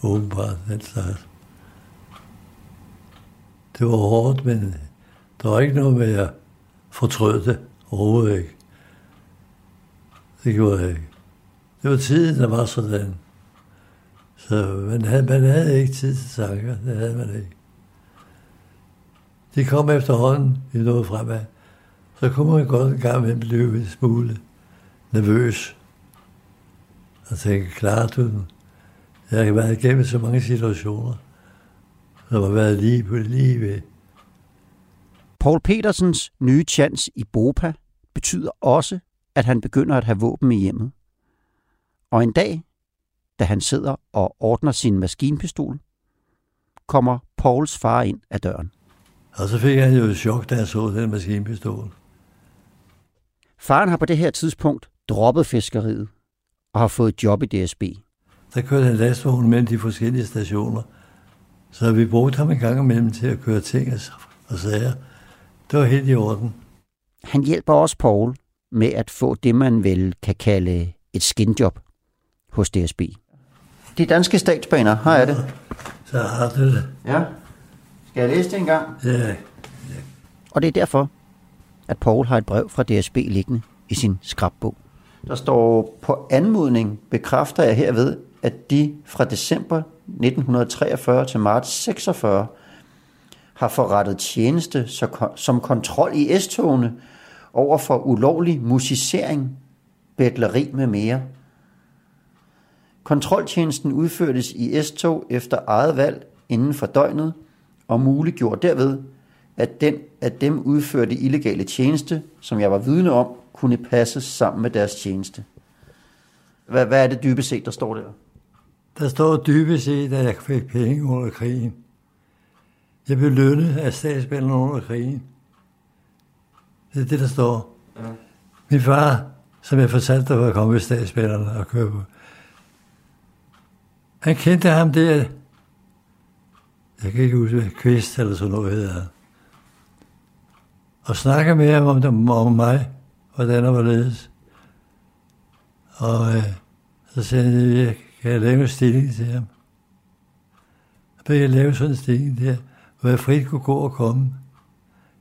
Speaker 1: åbenbart den slags. Det var hårdt, men der var ikke noget med, at jeg fortrød det overhovedet ikke. Det gjorde jeg ikke. Det var tiden, der var sådan. Så man havde, man havde ikke tid til tanker. Det havde man ikke. De kom efterhånden, vi nåede fremad. Så kunne man godt en gang med blive en smule nervøs. Og tænke, klarer du den? Jeg har været igennem så mange situationer, som har været lige på lige ved.
Speaker 3: Paul Petersens nye chance i Bopa betyder også, at han begynder at have våben i hjemmet. Og en dag, da han sidder og ordner sin maskinpistol, kommer Pauls far ind ad døren.
Speaker 1: Og så fik han jo et chok, da jeg så den maskinpistol.
Speaker 3: Faren har på det her tidspunkt droppet fiskeriet og har fået job i DSB.
Speaker 1: Der kørte han lastvogn mellem de forskellige stationer, så vi brugte ham en gang imellem til at køre ting og sager. Det var helt i orden.
Speaker 3: Han hjælper også Paul med at få det, man vel kan kalde et skinjob hos DSB. De danske statsbaner, har jeg det?
Speaker 1: Så har du det.
Speaker 3: Ja. Skal jeg læse det en gang?
Speaker 1: Ja.
Speaker 3: Og det er derfor, at Paul har et brev fra DSB liggende i sin skrabbog. Der står, på anmodning bekræfter jeg herved, at de fra december 1943 til marts 46 har forrettet tjeneste som kontrol i S-togene over for ulovlig musicering, bedleri med mere. Kontroltjenesten udførtes i S-tog efter eget valg inden for døgnet og muliggjorde derved, at den at dem udførte illegale tjeneste, som jeg var vidne om, kunne passes sammen med deres tjeneste. Hvad, hvad er det dybest set, der står der?
Speaker 1: Der står dybest set, at jeg fik penge under krigen. Jeg blev lønnet af statsbænderne under krigen. Det er det, der står. Ja. Min far, som jeg fortalte dig, var kommet ved statsbænderne og køre på. Han kendte ham der. Jeg kan ikke huske, hvad kvist eller sådan noget hedder. Og snakke med ham om, dem, om mig, hvordan der var ledes. Og øh, så sagde han, jeg kan jeg lave en stilling til ham. Så jeg lave sådan en stilling der, hvor jeg frit kunne gå og komme.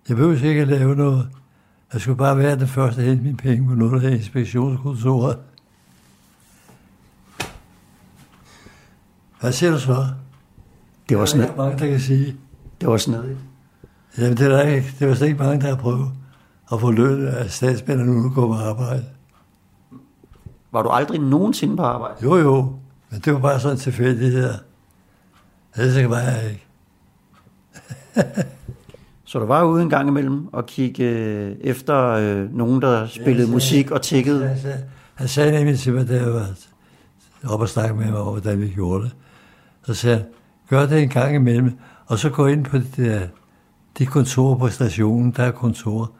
Speaker 1: Jeg behøver ikke at lave noget. Jeg skulle bare være den første at hente mine penge på noget af inspektionskontoret. Hvad siger du så?
Speaker 3: Det var sådan
Speaker 1: noget. mange, der kan sige.
Speaker 3: Det var sådan noget.
Speaker 1: Jamen, det er der ikke. Det var slet ikke mange, der har prøvet at få løn af statsmændene nu at gå på arbejde.
Speaker 3: Var du aldrig nogensinde på arbejde?
Speaker 1: Jo, jo. Men det var bare sådan en tilfældighed. Ellers var jeg ikke.
Speaker 3: Så du var ude en gang imellem og kigge øh, efter øh, nogen, der spillede ja, musik og tikkede?
Speaker 1: Han sagde, han sagde nemlig til mig, da jeg var oppe og snakke med mig over, hvordan vi gjorde det. Så sagde han, gør det en gang imellem, og så gå ind på det der, de kontor på stationen, der er kontor,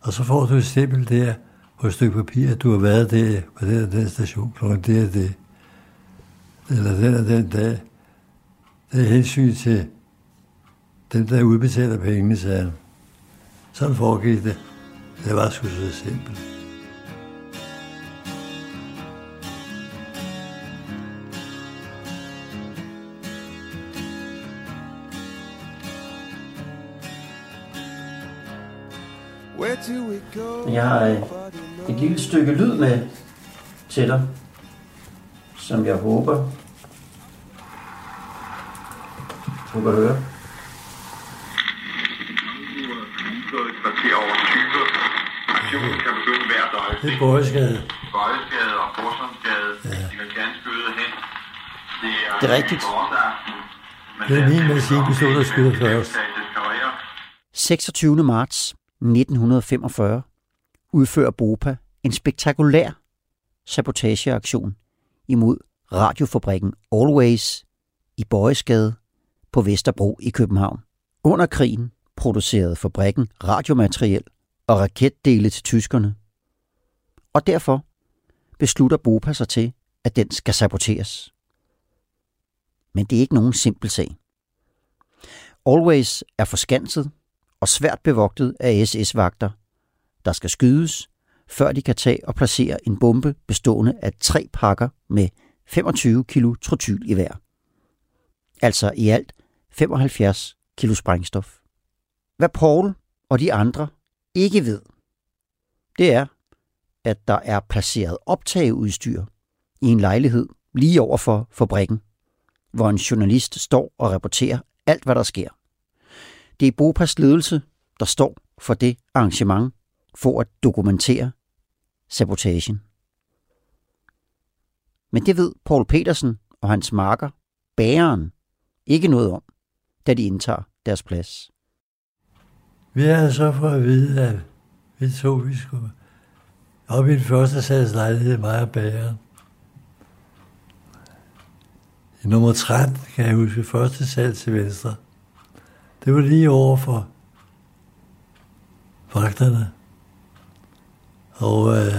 Speaker 1: og så får du et stempel der på et stykke papir, at du har været der på den, og den station kl. det og det. eller den og den dag. Det er hensyn til dem, der udbetaler pengene, sagde han. Sådan foregik det. Det var sgu så simpelt.
Speaker 3: Jeg har øh, et lille stykke lyd med til dig, som jeg håber, du kan høre.
Speaker 2: kvarter over 20. Aktionen kan begynde hvert
Speaker 1: Det er Bøjesgade.
Speaker 2: Bøjesgade og Borsonsgade. Ja. De kan ganske øde hen. Det er,
Speaker 3: Det er rigtigt.
Speaker 1: Det er min
Speaker 2: fem
Speaker 1: maskinpistol, der
Speaker 2: afsnit
Speaker 1: skyder
Speaker 2: med
Speaker 1: først.
Speaker 2: femetages karrierer.
Speaker 3: 26. marts 1945 udfører BOPA en spektakulær sabotageaktion imod radiofabrikken Always i Bøjesgade på Vesterbro i København. Under krigen producerede fabrikken radiomateriel og raketdele til tyskerne. Og derfor beslutter BOPA sig til, at den skal saboteres. Men det er ikke nogen simpel sag. Always er forskanset og svært bevogtet af SS-vagter, der skal skydes, før de kan tage og placere en bombe bestående af tre pakker med 25 kilo trotyl i hver. Altså i alt 75 kilo sprængstof. Hvad Paul og de andre ikke ved, det er, at der er placeret optageudstyr i en lejlighed lige over for fabrikken, hvor en journalist står og rapporterer alt, hvad der sker. Det er Bopas ledelse, der står for det arrangement for at dokumentere sabotagen. Men det ved Paul Petersen og hans marker, bæreren, ikke noget om, da de indtager deres plads.
Speaker 1: Vi havde så for at vide, at vi to, vi skulle op i den første sals lejlighed, mig og bageren. I nummer 13, kan jeg huske, første sal til venstre. Det var lige over for vagterne. Og øh,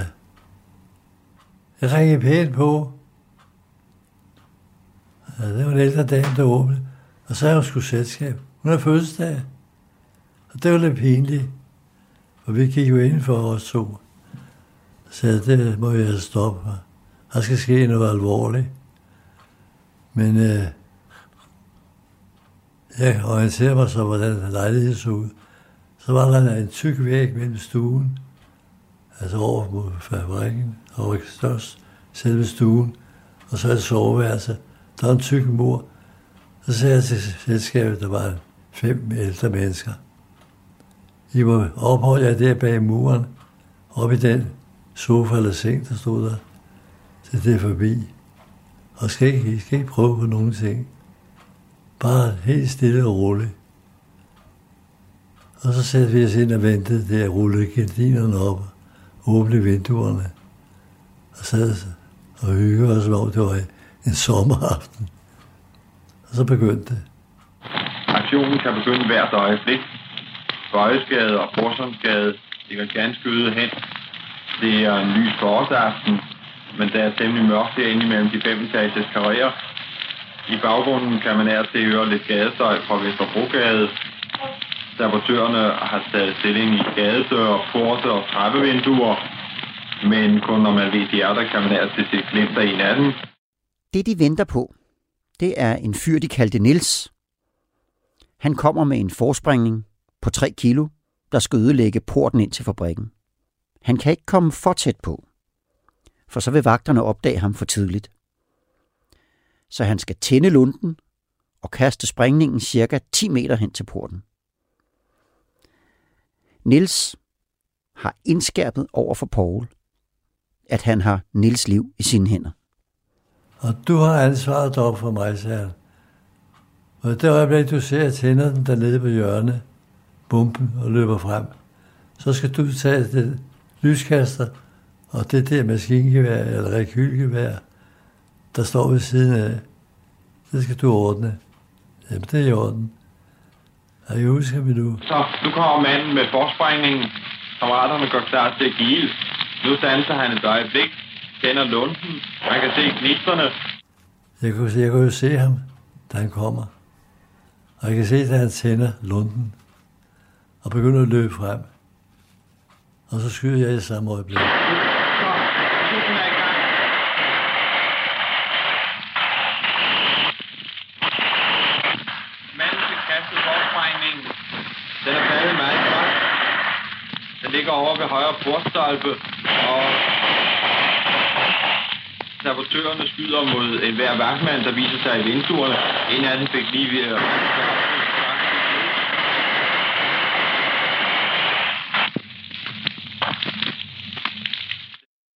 Speaker 1: jeg ringede pænt på. Ja, det var en ældre dame, der åbnede. Og så er hun sgu selskab. Hun har fødselsdag. Og det var lidt pinligt. Og vi gik jo ind for os to. Så jeg, det må jeg stoppe. Der skal ske noget alvorligt. Men øh, jeg orienterede mig så, hvordan lejligheden så ud. Så var der en tyk væg mellem stuen, altså over mod fabrikken, og størst selve stuen, og så et soveværelse. Der var en tyk mur. Så sagde jeg til selskabet, der var fem ældre mennesker. I må opholde jer der bag muren, op i den sofa eller seng, der stod der, til det er forbi. Og skal ikke, I skal ikke prøve på nogen ting. Bare helt stille og roligt. Og så satte vi os ind og ventede der, rullede gardinerne op, åbne vinduerne, og sad og hyggede os, om det var en sommeraften. Og så begyndte det.
Speaker 2: Aktionen kan begynde hvert øjeblik. Bøjesgade og Borsomsgade ligger ganske øde hen. Det er en lys forårsaften, men der er temmelig mørkt herinde imellem de fem etages karrierer. I baggrunden kan man af til høre lidt gadestøj fra Vesterbrogade. Sabotørerne har taget stilling i gadedøre, porte og trappevinduer, men kun når man ved, de er der, kan man af se glimter i natten.
Speaker 3: Det, de venter på, det er en fyr, de kaldte Nils. Han kommer med en forspringning på 3 kilo, der skal ødelægge porten ind til fabrikken. Han kan ikke komme for tæt på, for så vil vagterne opdage ham for tidligt. Så han skal tænde lunden og kaste sprængningen cirka 10 meter hen til porten. Nils har indskærpet over for Paul, at han har Nils liv i sine hænder.
Speaker 1: Og du har ansvaret op for mig, sagde han. Og det øjeblik, du ser, at tænder den dernede på hjørnet, bomben, og løber frem, så skal du tage det lyskaster og det der maskingevær eller rekylgevær, der står ved siden af. Det skal du ordne. Jamen, det er i orden. Og jeg husker vi nu.
Speaker 2: Så nu kommer manden med forsprængningen. Kammeraterne går klar til at give. Nu standser han et øjeblik, tænder lunden. Man kan se gnistrene.
Speaker 1: Jeg kunne, jeg kunne jo se ham, da han kommer. Og jeg kan se, at han tænder lunden og begynder at løbe frem. Og så skyder jeg i samme øjeblik.
Speaker 2: Den er faldet meget godt. Den ligger over ved og sabotørerne skyder mod en hver vagtmand, der viser sig i vinduerne. En af dem fik lige ved at...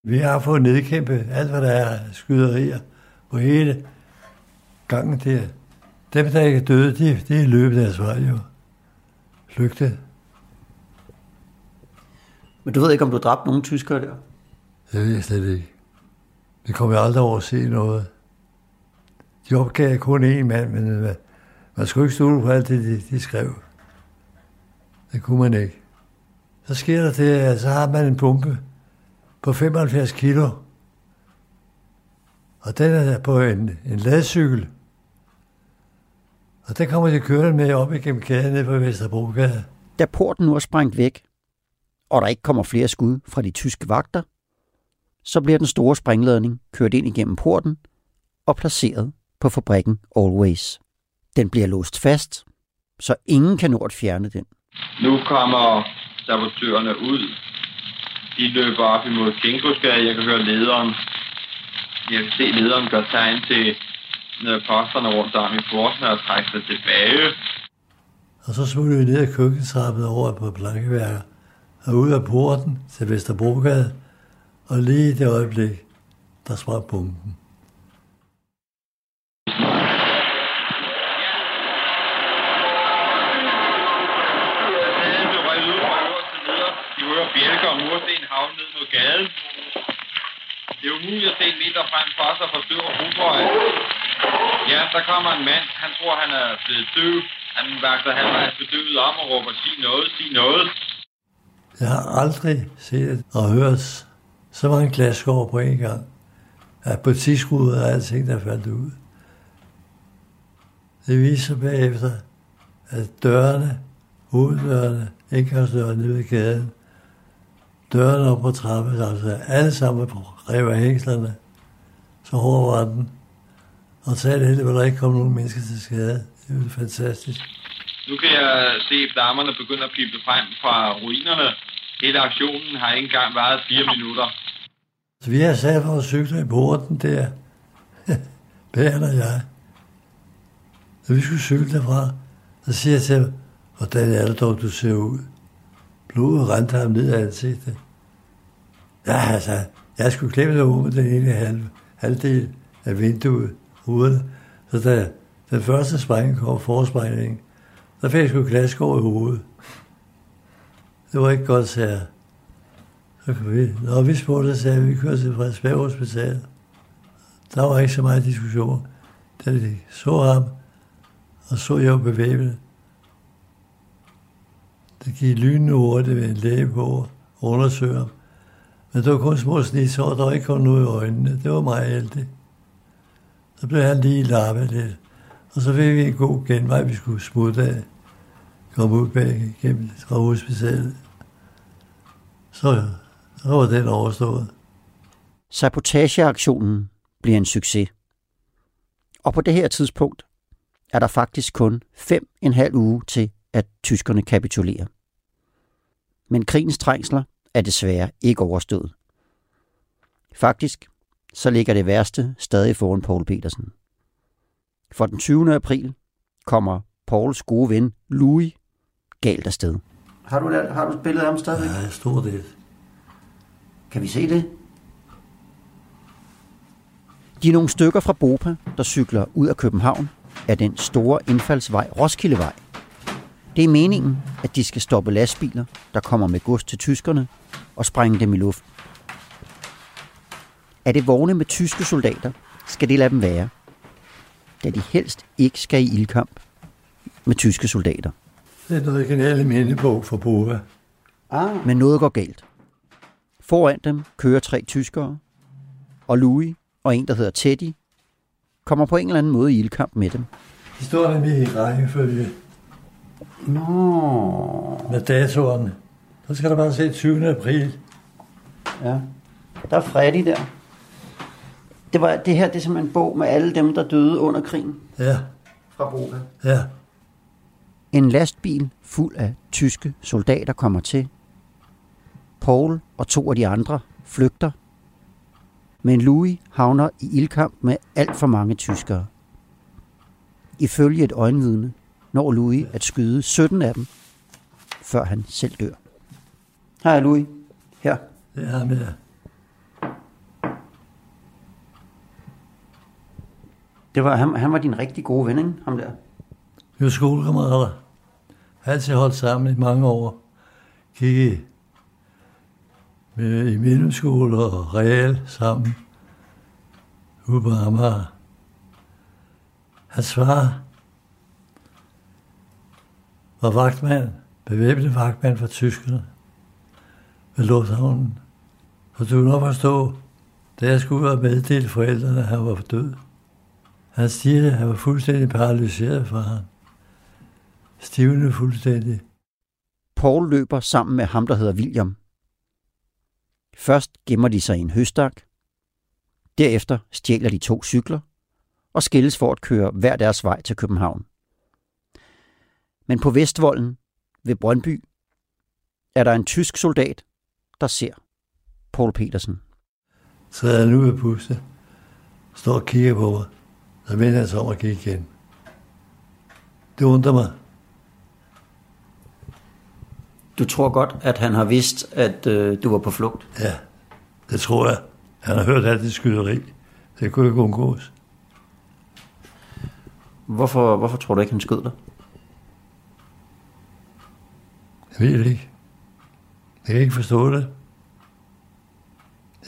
Speaker 1: Vi har fået nedkæmpet alt, hvad der er skyderier på hele gangen der. Dem, der ikke er døde, de, de er løbet deres vej jo. Flygtet.
Speaker 3: Men du ved ikke, om du dræbte nogen tyskere der?
Speaker 1: Det ved jeg slet ikke. Det kommer jeg aldrig over at se noget. De opgav kun én mand, men man skulle ikke stole på alt det, de, de skrev. Det kunne man ikke. Så sker der det, at så har man en pumpe på 75 kilo. Og den er på en, en ladcykel. Og den kommer de kørende med op igennem gaden nede på Vesterbrogade.
Speaker 3: Da porten nu er sprængt væk, og der ikke kommer flere skud fra de tyske vagter, så bliver den store sprængladning kørt ind igennem porten og placeret på fabrikken Always. Den bliver låst fast, så ingen kan nå at fjerne den.
Speaker 2: Nu kommer sabotørerne ud. De løber op imod Kingsbrugsgade. Jeg kan høre lederen. Jeg kan se lederen gøre tegn til posterne rundt om i porten og trække sig tilbage.
Speaker 1: Og så smuttede vi ned ad køkkentrappen over på plankeværker og ud af porten til Vesterbrogade, og lige i det øjeblik, der sprang bomben.
Speaker 2: bjælker og mursten havne ned mod gaden. Det er umuligt at se en meter frem for sig for støv og rugbrøg. Ja, der kommer en mand. Han tror, han er blevet døv. Han vagter halvvejs bedøvet om og råber, sig noget, sig noget.
Speaker 1: Jeg har aldrig set og hørt så mange glasskår på en gang. At butiksruder og alting, der faldt ud. Det viser bagefter, at dørene, hoveddørene, indgangsdørene nede i gaden, dørene op på trappen, altså alle sammen rev af hængslerne. Så hård var den. Og så er det heldigt, at der ikke kom nogen mennesker til skade. Det er jo fantastisk.
Speaker 2: Nu kan jeg se flammerne begynde at pipe frem fra ruinerne. Hele aktionen har ikke engang varet fire minutter.
Speaker 1: Så vi har sat vores cykler i porten der. Bæren og jeg. Når vi skulle cykle derfra, så siger jeg til ham, hvordan er det dog, du ser ud? Blodet rendte ham ned af ansigtet. Ja, altså, jeg skulle klemme det med den ene halv, halvdel af vinduet, ruderne. Så da den første sprængning kom, forsprængningen, der fik jeg sgu glaskår i hovedet. Det var ikke godt, sagde jeg. Så kan vi, når vi spurgte, så sagde vi, at vi kørte til Frederiksberg Hospital. Der var ikke så meget diskussion. Da de så ham, og så jeg bevæbnet. Det gik lynende hurtigt ved en læge på og undersøge ham. Men det var kun små snitsår, der var ikke kun noget i øjnene. Det var meget heldigt. Så blev han lige lappet lidt. Og så fik vi en god genvej, vi skulle smutte af. Kom ud bag gennem fra hospitalet. Så, så var den overstået.
Speaker 3: Sabotageaktionen bliver en succes. Og på det her tidspunkt er der faktisk kun fem en halv uge til, at tyskerne kapitulerer. Men krigens trængsler er desværre ikke overstået. Faktisk så ligger det værste stadig foran Paul Petersen. For den 20. april kommer Pauls gode ven Louis galt afsted. Har du, har du spillet ham stadigvæk?
Speaker 1: Ja, stor del.
Speaker 3: Kan vi se det? De er nogle stykker fra Bopa, der cykler ud af København af den store indfaldsvej Roskildevej. Det er meningen, at de skal stoppe lastbiler, der kommer med gods til tyskerne, og sprænge dem i luften. Er det vogne med tyske soldater, skal det lade dem være, da de helst ikke skal i ildkamp med tyske soldater.
Speaker 1: Det er den originale mindebog for Bova.
Speaker 3: Ah. Men noget går galt. Foran dem kører tre tyskere, og Louis og en, der hedder Teddy, kommer på en eller anden måde i ildkamp med dem.
Speaker 1: De står nemlig i rækkefølge
Speaker 3: Nå.
Speaker 1: med datoerne. Så skal der bare se 20. april.
Speaker 3: Ja. Der er Freddy der. Det, var, det her det er simpelthen en bog med alle dem, der døde under krigen
Speaker 1: Ja,
Speaker 3: fra Boga.
Speaker 1: ja.
Speaker 3: En lastbil fuld af tyske soldater kommer til. Paul og to af de andre flygter. Men Louis havner i ildkamp med alt for mange tyskere. Ifølge et øjenvidne når Louis at skyde 17 af dem, før han selv dør. Her er Louis. Her.
Speaker 1: Det er ham
Speaker 3: Det var, han, han var din rigtig gode ven, ikke? Ham der.
Speaker 1: Vi var skolekammerater. Altid holdt sammen i mange år. Gik i, med, i mellemskole og real sammen. Ude på Amager. Hans far var vagtmand, bevæbnet vagtmand for tyskerne ved lufthavnen. Og du kan nok forstå, da jeg skulle være meddelt forældrene, at han var død. Han siger, at han var fuldstændig paralyseret fra ham. Stivende fuldstændig.
Speaker 3: Paul løber sammen med ham, der hedder William. Først gemmer de sig i en høstak. Derefter stjæler de to cykler og skilles for at køre hver deres vej til København. Men på Vestvolden ved Brøndby er der en tysk soldat, der ser Paul Petersen.
Speaker 1: Så er han ude af puste. Står og kigger på mig. Så vender han sig om og kigger igen. Det undrer mig.
Speaker 3: Du tror godt, at han har vidst, at øh, du var på flugt?
Speaker 1: Ja, det tror jeg. Han har hørt alt det skyderi. Det kunne ikke undgås.
Speaker 3: Hvorfor, hvorfor tror du ikke, han skød dig?
Speaker 1: Jeg ved det ikke. Jeg kan ikke forstå det.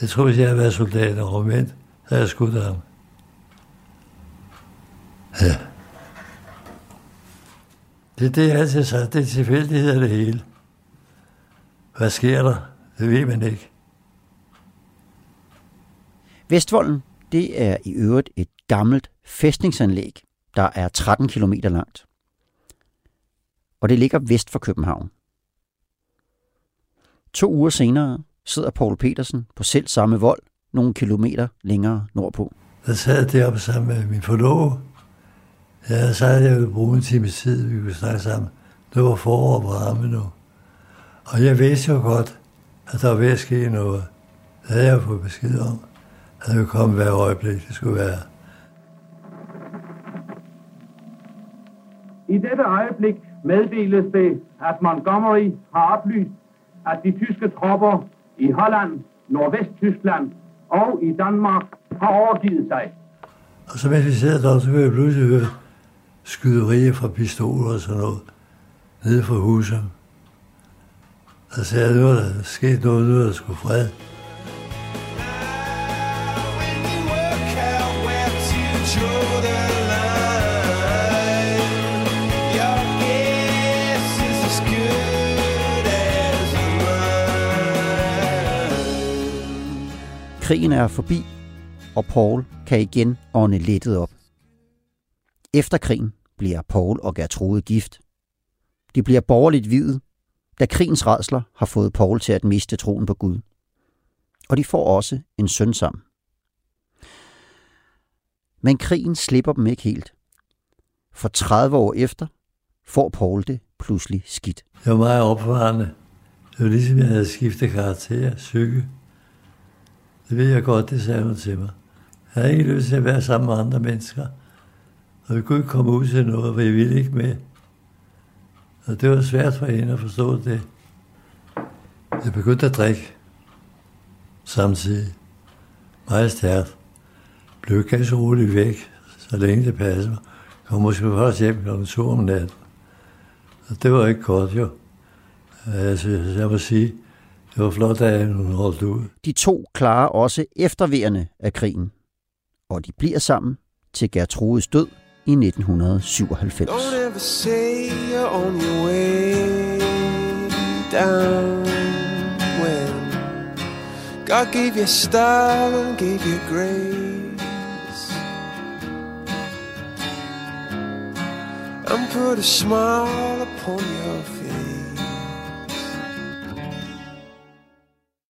Speaker 1: Jeg tror, hvis jeg havde været soldat og omvendt, så havde jeg skudt ham. Ja. Det er det, jeg altid sagt. Det er tilfældighed det hele. Hvad sker der? Det ved man ikke.
Speaker 3: Vestvolden, det er i øvrigt et gammelt fæstningsanlæg, der er 13 km langt. Og det ligger vest for København. To uger senere sidder Paul Petersen på selv samme vold nogle kilometer længere nordpå.
Speaker 1: Der sad deroppe sammen med min forlove. Jeg havde jeg ville bruge en time tid, vi kunne snakke sammen. Det var forår og varme nu. Og jeg vidste jo godt, at der var ved at ske noget. Det havde jeg fået besked om. At det komme hver øjeblik, det skulle være.
Speaker 5: I dette øjeblik meddeles det, at Montgomery har oplyst, at de tyske tropper i Holland, Nordvest-Tyskland og i Danmark har overgivet sig.
Speaker 1: Og så mens vi sad der, så kunne jeg pludselig høre skyderier fra pistoler og sådan noget, nede fra huset. Og så sagde jeg, nu er der sket noget, nu er der sgu fred.
Speaker 3: Krigen er forbi, og Paul kan igen ånde lettet op. Efter krigen bliver Paul og Gertrude gift. De bliver borgerligt videt, da krigens redsler har fået Paul til at miste troen på Gud. Og de får også en søn sammen. Men krigen slipper dem ikke helt. For 30 år efter får Paul det pludselig skidt.
Speaker 1: Jeg var meget opvarende. Det var ligesom, jeg havde skiftet karakter, psyke. Det ved jeg godt, det sagde hun til mig. Jeg havde ikke lyst til at være sammen med andre mennesker. Og vi kunne ikke komme ud til noget, for jeg ville ikke med. Og det var svært for hende at forstå det. Jeg begyndte at drikke samtidig. Meget stærkt. Blev ganske roligt væk, så længe det passede mig. Kom måske først hjem kl. 2 om natten. Og det var ikke godt, jo. Altså, jeg må sige, det var flot, at hun holdt ud.
Speaker 3: De to klarer også efterværende af krigen. Og de bliver sammen til Gertrudes død i 1997.
Speaker 6: God gave you style and gave you grace And put a smile upon your face